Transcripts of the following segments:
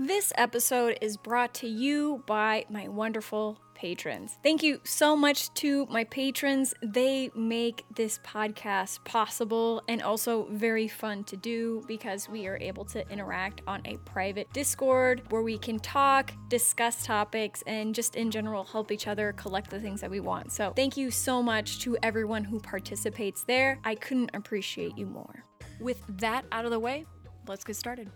This episode is brought to you by my wonderful patrons. Thank you so much to my patrons. They make this podcast possible and also very fun to do because we are able to interact on a private Discord where we can talk, discuss topics, and just in general help each other collect the things that we want. So, thank you so much to everyone who participates there. I couldn't appreciate you more. With that out of the way, let's get started.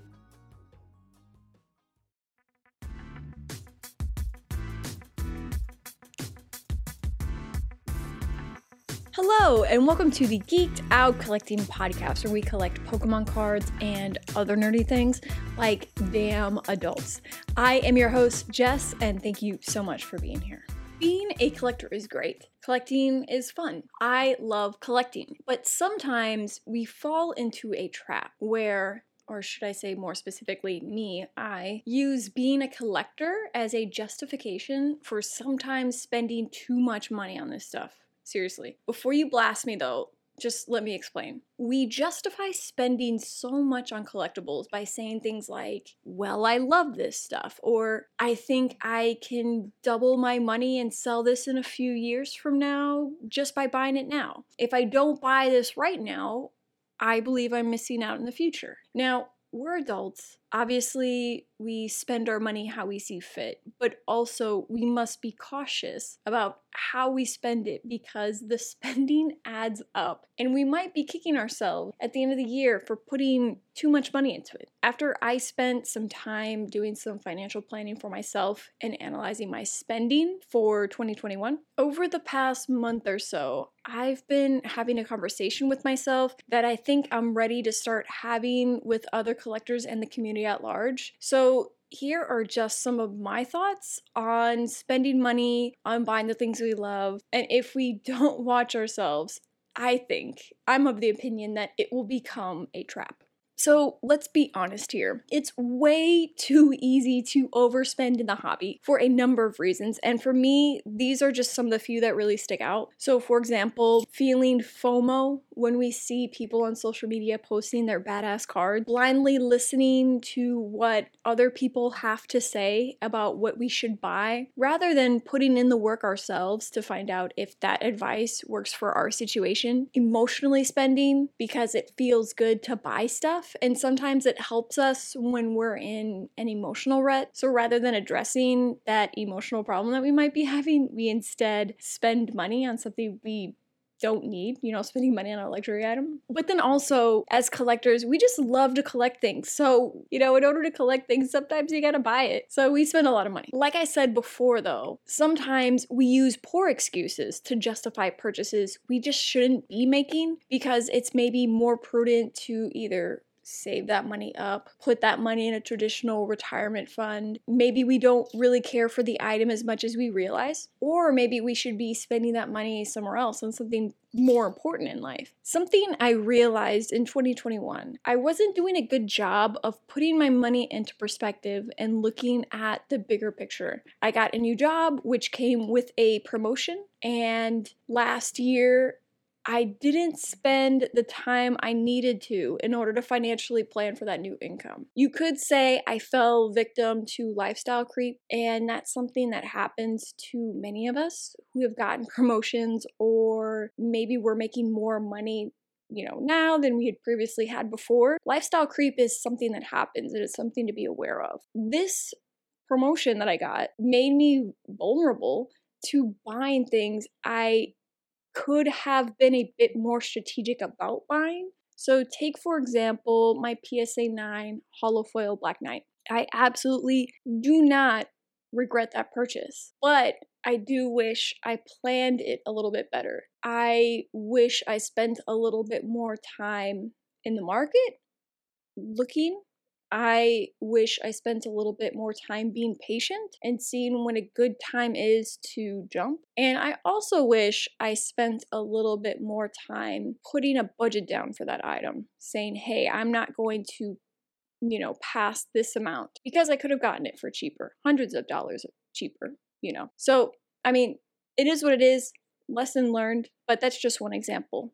Hello, and welcome to the Geeked Out Collecting Podcast, where we collect Pokemon cards and other nerdy things like damn adults. I am your host, Jess, and thank you so much for being here. Being a collector is great. Collecting is fun. I love collecting, but sometimes we fall into a trap where or should I say more specifically, me, I use being a collector as a justification for sometimes spending too much money on this stuff. Seriously. Before you blast me though, just let me explain. We justify spending so much on collectibles by saying things like, well, I love this stuff, or I think I can double my money and sell this in a few years from now just by buying it now. If I don't buy this right now, I believe I'm missing out in the future. Now, we're adults. Obviously, we spend our money how we see fit, but also we must be cautious about how we spend it because the spending adds up and we might be kicking ourselves at the end of the year for putting too much money into it. After I spent some time doing some financial planning for myself and analyzing my spending for 2021, over the past month or so, I've been having a conversation with myself that I think I'm ready to start having with other collectors and the community at large. So here are just some of my thoughts on spending money on buying the things we love. And if we don't watch ourselves, I think I'm of the opinion that it will become a trap. So let's be honest here. It's way too easy to overspend in the hobby for a number of reasons. And for me, these are just some of the few that really stick out. So, for example, feeling FOMO when we see people on social media posting their badass cards, blindly listening to what other people have to say about what we should buy, rather than putting in the work ourselves to find out if that advice works for our situation, emotionally spending because it feels good to buy stuff. And sometimes it helps us when we're in an emotional rut. So rather than addressing that emotional problem that we might be having, we instead spend money on something we don't need, you know, spending money on a luxury item. But then also, as collectors, we just love to collect things. So, you know, in order to collect things, sometimes you gotta buy it. So we spend a lot of money. Like I said before, though, sometimes we use poor excuses to justify purchases we just shouldn't be making because it's maybe more prudent to either save that money up, put that money in a traditional retirement fund. Maybe we don't really care for the item as much as we realize, or maybe we should be spending that money somewhere else on something more important in life. Something I realized in 2021, I wasn't doing a good job of putting my money into perspective and looking at the bigger picture. I got a new job, which came with a promotion, and last year I didn't spend the time I needed to in order to financially plan for that new income. You could say I fell victim to lifestyle creep, and that's something that happens to many of us who have gotten promotions or maybe we're making more money you know now than we had previously had before lifestyle creep is something that happens and it's something to be aware of this promotion that i got made me vulnerable to buying things i could have been a bit more strategic about buying. So, take for example my PSA 9 Holofoil Black Knight. I absolutely do not regret that purchase, but I do wish I planned it a little bit better. I wish I spent a little bit more time in the market looking I wish I spent a little bit more time being patient and seeing when a good time is to jump. And I also wish I spent a little bit more time putting a budget down for that item, saying, hey, I'm not going to, you know, pass this amount because I could have gotten it for cheaper, hundreds of dollars cheaper, you know. So, I mean, it is what it is, lesson learned, but that's just one example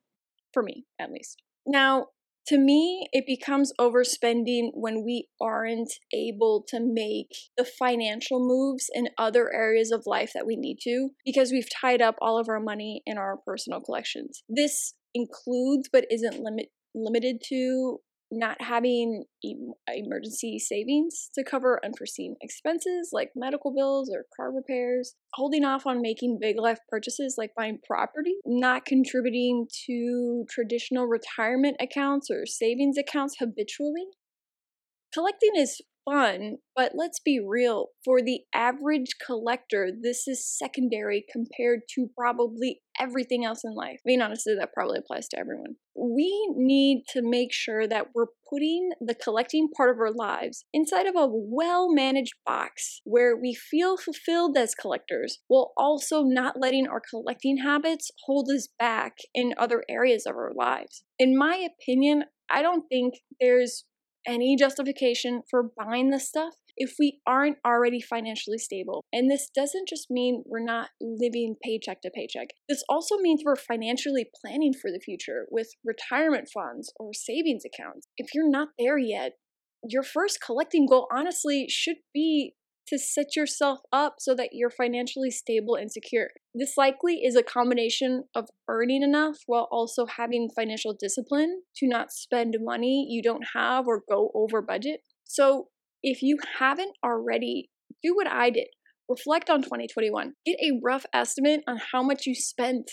for me at least. Now, To me, it becomes overspending when we aren't able to make the financial moves in other areas of life that we need to because we've tied up all of our money in our personal collections. This includes but isn't limit limited to not having emergency savings to cover unforeseen expenses like medical bills or car repairs, holding off on making big life purchases like buying property, not contributing to traditional retirement accounts or savings accounts habitually. Collecting is fun, but let's be real. For the average collector, this is secondary compared to probably everything else in life. I mean, honestly, that probably applies to everyone. We need to make sure that we're putting the collecting part of our lives inside of a well managed box where we feel fulfilled as collectors while also not letting our collecting habits hold us back in other areas of our lives. In my opinion, I don't think there's any justification for buying this stuff if we aren't already financially stable. And this doesn't just mean we're not living paycheck to paycheck. This also means we're financially planning for the future with retirement funds or savings accounts. If you're not there yet, your first collecting goal honestly should be to set yourself up so that you're financially stable and secure. This likely is a combination of earning enough while also having financial discipline to not spend money you don't have or go over budget. So, if you haven't already, do what I did. Reflect on 2021. Get a rough estimate on how much you spent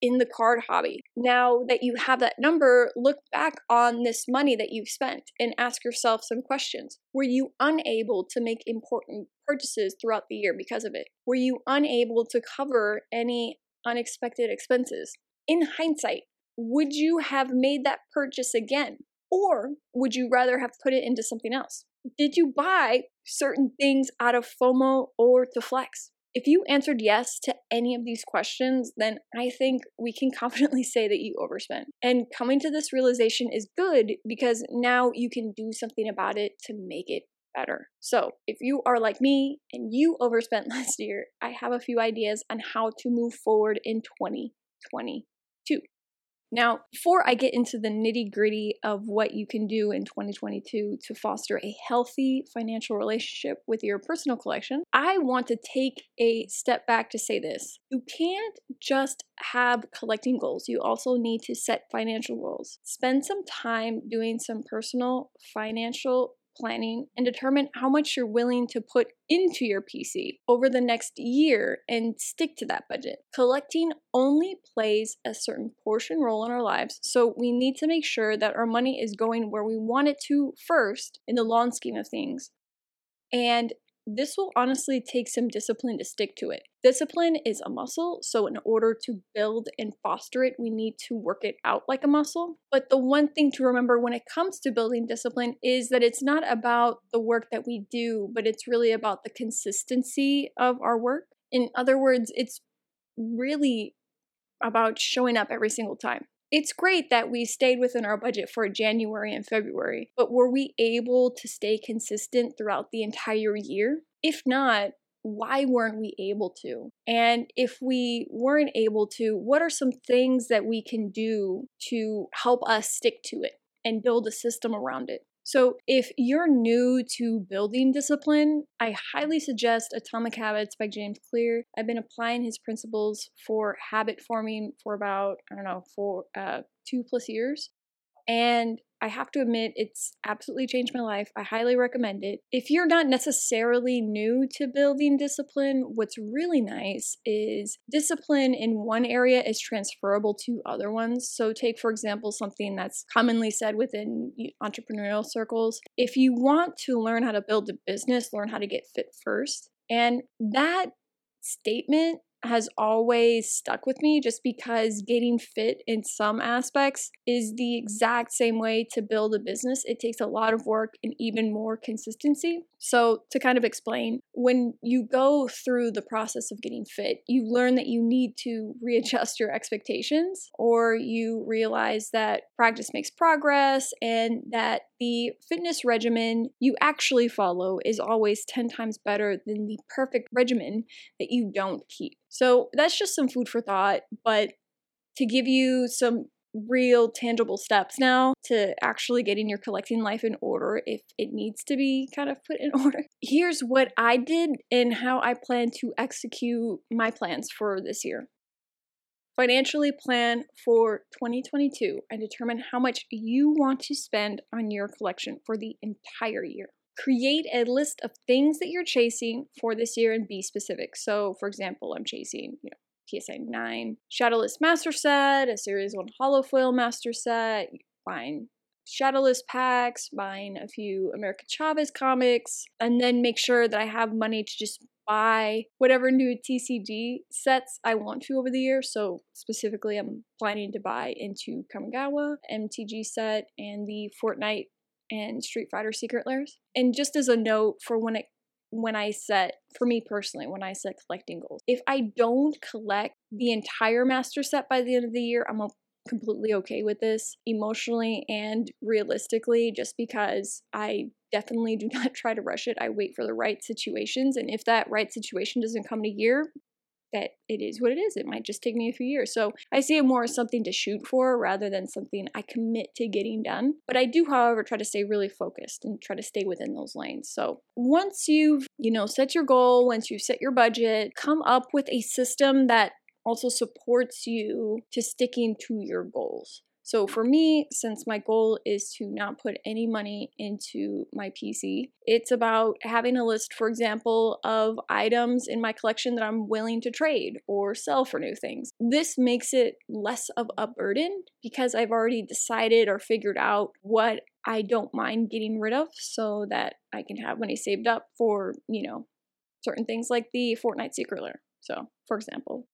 in the card hobby. Now that you have that number, look back on this money that you've spent and ask yourself some questions. Were you unable to make important purchases throughout the year because of it? Were you unable to cover any unexpected expenses? In hindsight, would you have made that purchase again? Or would you rather have put it into something else? Did you buy certain things out of FOMO or to flex? If you answered yes to any of these questions, then I think we can confidently say that you overspent. And coming to this realization is good because now you can do something about it to make it better. So, if you are like me and you overspent last year, I have a few ideas on how to move forward in 2022. Now, before I get into the nitty gritty of what you can do in 2022 to foster a healthy financial relationship with your personal collection, I want to take a step back to say this. You can't just have collecting goals, you also need to set financial goals. Spend some time doing some personal financial planning and determine how much you're willing to put into your PC over the next year and stick to that budget. Collecting only plays a certain portion role in our lives, so we need to make sure that our money is going where we want it to first in the long scheme of things. And this will honestly take some discipline to stick to it. Discipline is a muscle, so in order to build and foster it, we need to work it out like a muscle. But the one thing to remember when it comes to building discipline is that it's not about the work that we do, but it's really about the consistency of our work. In other words, it's really about showing up every single time. It's great that we stayed within our budget for January and February, but were we able to stay consistent throughout the entire year? If not, why weren't we able to? And if we weren't able to, what are some things that we can do to help us stick to it and build a system around it? So, if you're new to building discipline, I highly suggest Atomic Habits by James Clear. I've been applying his principles for habit forming for about, I don't know, for uh, two plus years. And I have to admit, it's absolutely changed my life. I highly recommend it. If you're not necessarily new to building discipline, what's really nice is discipline in one area is transferable to other ones. So, take for example something that's commonly said within entrepreneurial circles. If you want to learn how to build a business, learn how to get fit first. And that statement has always stuck with me just because getting fit in some aspects is the exact same way to build a business. It takes a lot of work and even more consistency. So, to kind of explain, when you go through the process of getting fit, you learn that you need to readjust your expectations, or you realize that practice makes progress and that the fitness regimen you actually follow is always 10 times better than the perfect regimen that you don't keep. So, that's just some food for thought, but to give you some real tangible steps now to actually getting your collecting life in order if it needs to be kind of put in order. Here's what I did and how I plan to execute my plans for this year. Financially plan for 2022 and determine how much you want to spend on your collection for the entire year. Create a list of things that you're chasing for this year and be specific. So, for example, I'm chasing, you know, PSA 9 Shadowless Master Set, a Series 1 Holofoil Master Set, buying Shadowless packs, buying a few America Chavez comics, and then make sure that I have money to just buy whatever new TCG sets I want to over the year. So specifically, I'm planning to buy into Kamigawa MTG set and the Fortnite and Street Fighter Secret Lairs. And just as a note for when it when I set, for me personally, when I set collecting goals. If I don't collect the entire master set by the end of the year, I'm completely okay with this emotionally and realistically, just because I definitely do not try to rush it. I wait for the right situations. And if that right situation doesn't come in a year, that it is what it is. It might just take me a few years. So I see it more as something to shoot for rather than something I commit to getting done. But I do, however, try to stay really focused and try to stay within those lanes. So once you've, you know, set your goal, once you've set your budget, come up with a system that also supports you to sticking to your goals. So for me, since my goal is to not put any money into my PC, it's about having a list, for example, of items in my collection that I'm willing to trade or sell for new things. This makes it less of a burden because I've already decided or figured out what I don't mind getting rid of so that I can have money saved up for, you know, certain things like the Fortnite Secret Lair. So, for example,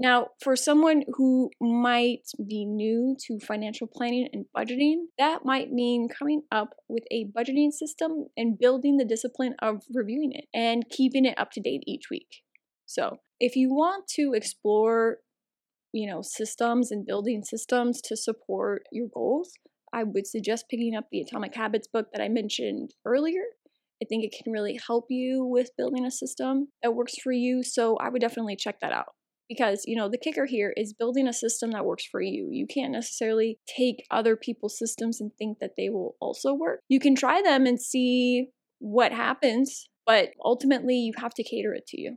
now, for someone who might be new to financial planning and budgeting, that might mean coming up with a budgeting system and building the discipline of reviewing it and keeping it up to date each week. So, if you want to explore, you know, systems and building systems to support your goals, I would suggest picking up the Atomic Habits book that I mentioned earlier. I think it can really help you with building a system that works for you. So I would definitely check that out because you know the kicker here is building a system that works for you. You can't necessarily take other people's systems and think that they will also work. You can try them and see what happens but ultimately you have to cater it to you.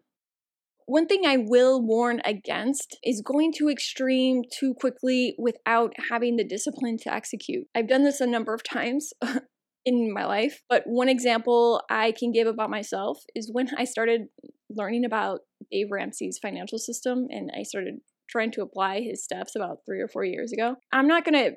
One thing I will warn against is going too extreme too quickly without having the discipline to execute. I've done this a number of times in my life, but one example I can give about myself is when I started learning about Dave Ramsey's financial system and I started trying to apply his steps about three or four years ago. I'm not going to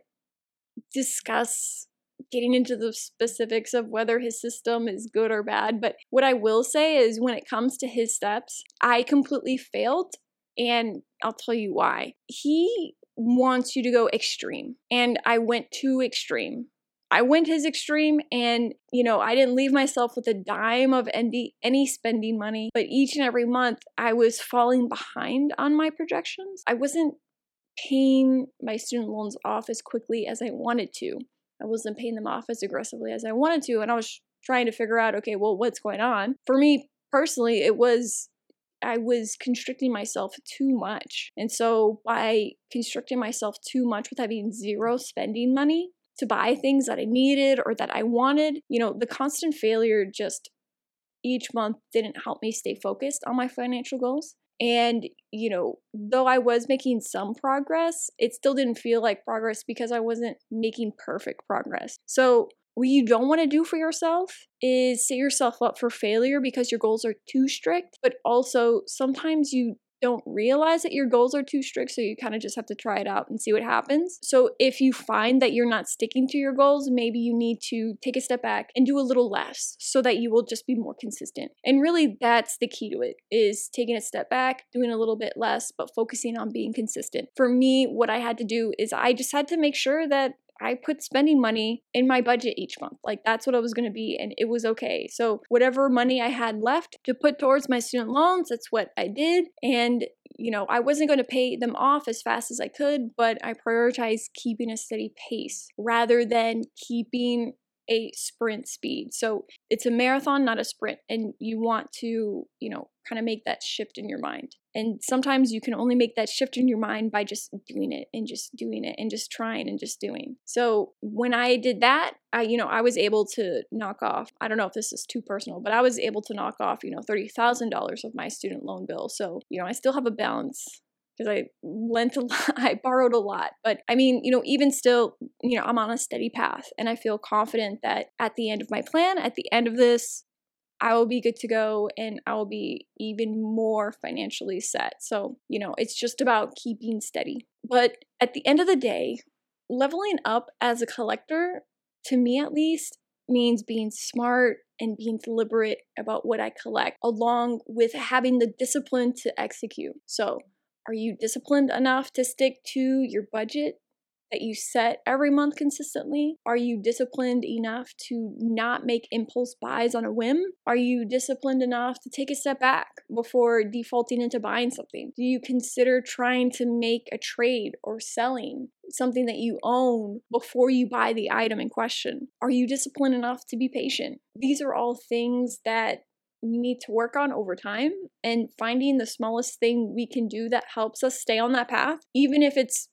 discuss getting into the specifics of whether his system is good or bad, but what I will say is when it comes to his steps, I completely failed. And I'll tell you why. He wants you to go extreme, and I went too extreme. I went his extreme and, you know, I didn't leave myself with a dime of any, any spending money, but each and every month I was falling behind on my projections. I wasn't paying my student loans off as quickly as I wanted to. I wasn't paying them off as aggressively as I wanted to. And I was trying to figure out, okay, well, what's going on? For me personally, it was I was constricting myself too much. And so by constricting myself too much with having zero spending money, to buy things that I needed or that I wanted. You know, the constant failure just each month didn't help me stay focused on my financial goals. And, you know, though I was making some progress, it still didn't feel like progress because I wasn't making perfect progress. So, what you don't want to do for yourself is set yourself up for failure because your goals are too strict, but also sometimes you don't realize that your goals are too strict, so you kind of just have to try it out and see what happens. So if you find that you're not sticking to your goals, maybe you need to take a step back and do a little less so that you will just be more consistent. And really that's the key to it is taking a step back, doing a little bit less, but focusing on being consistent. For me, what I had to do is I just had to make sure that I put spending money in my budget each month. Like that's what I was going to be, and it was okay. So, whatever money I had left to put towards my student loans, that's what I did. And, you know, I wasn't going to pay them off as fast as I could, but I prioritized keeping a steady pace rather than keeping a sprint speed. So it's a marathon, not a sprint. And you want to, you know, kind of make that shift in your mind. And sometimes you can only make that shift in your mind by just doing it and just doing it and just trying and just doing. So when I did that, I, you know, I was able to knock off, I don't know if this is too personal, but I was able to knock off, you know, $30,000 of my student loan bill. So, you know, I still have a balance because I lent a lot, I borrowed a lot. But I mean, you know, even still, you know, I'm on a steady path and I feel confident that at the end of my plan, at the end of this, I will be good to go and I will be even more financially set. So, you know, it's just about keeping steady. But at the end of the day, leveling up as a collector, to me at least, means being smart and being deliberate about what I collect, along with having the discipline to execute. So, are you disciplined enough to stick to your budget that you set every month consistently? Are you disciplined enough to not make impulse buys on a whim? Are you disciplined enough to take a step back before defaulting into buying something? Do you consider trying to make a trade or selling something that you own before you buy the item in question? Are you disciplined enough to be patient? These are all things that need to work on over time and finding the smallest thing we can do that helps us stay on that path, even if it's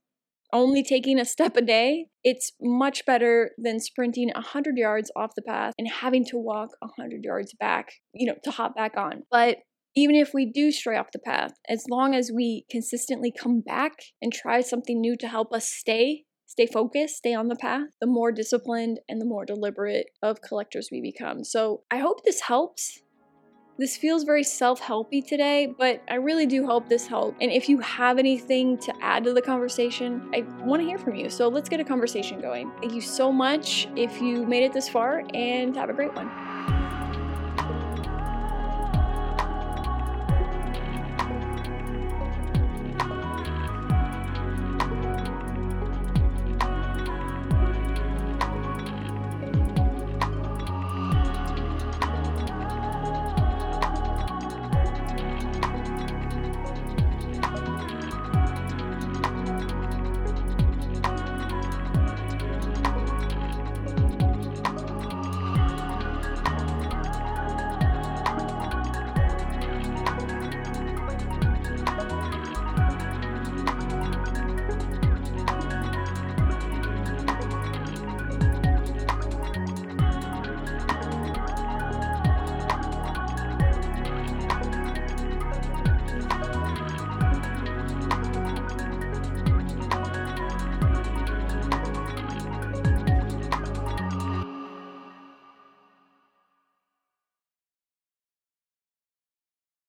only taking a step a day, it's much better than sprinting 100 yards off the path and having to walk 100 yards back, you know, to hop back on. But even if we do stray off the path, as long as we consistently come back and try something new to help us stay stay focused, stay on the path, the more disciplined and the more deliberate of collectors we become. So I hope this helps. This feels very self-helpy today, but I really do hope this helped. And if you have anything to add to the conversation, I want to hear from you. So let's get a conversation going. Thank you so much if you made it this far and have a great one.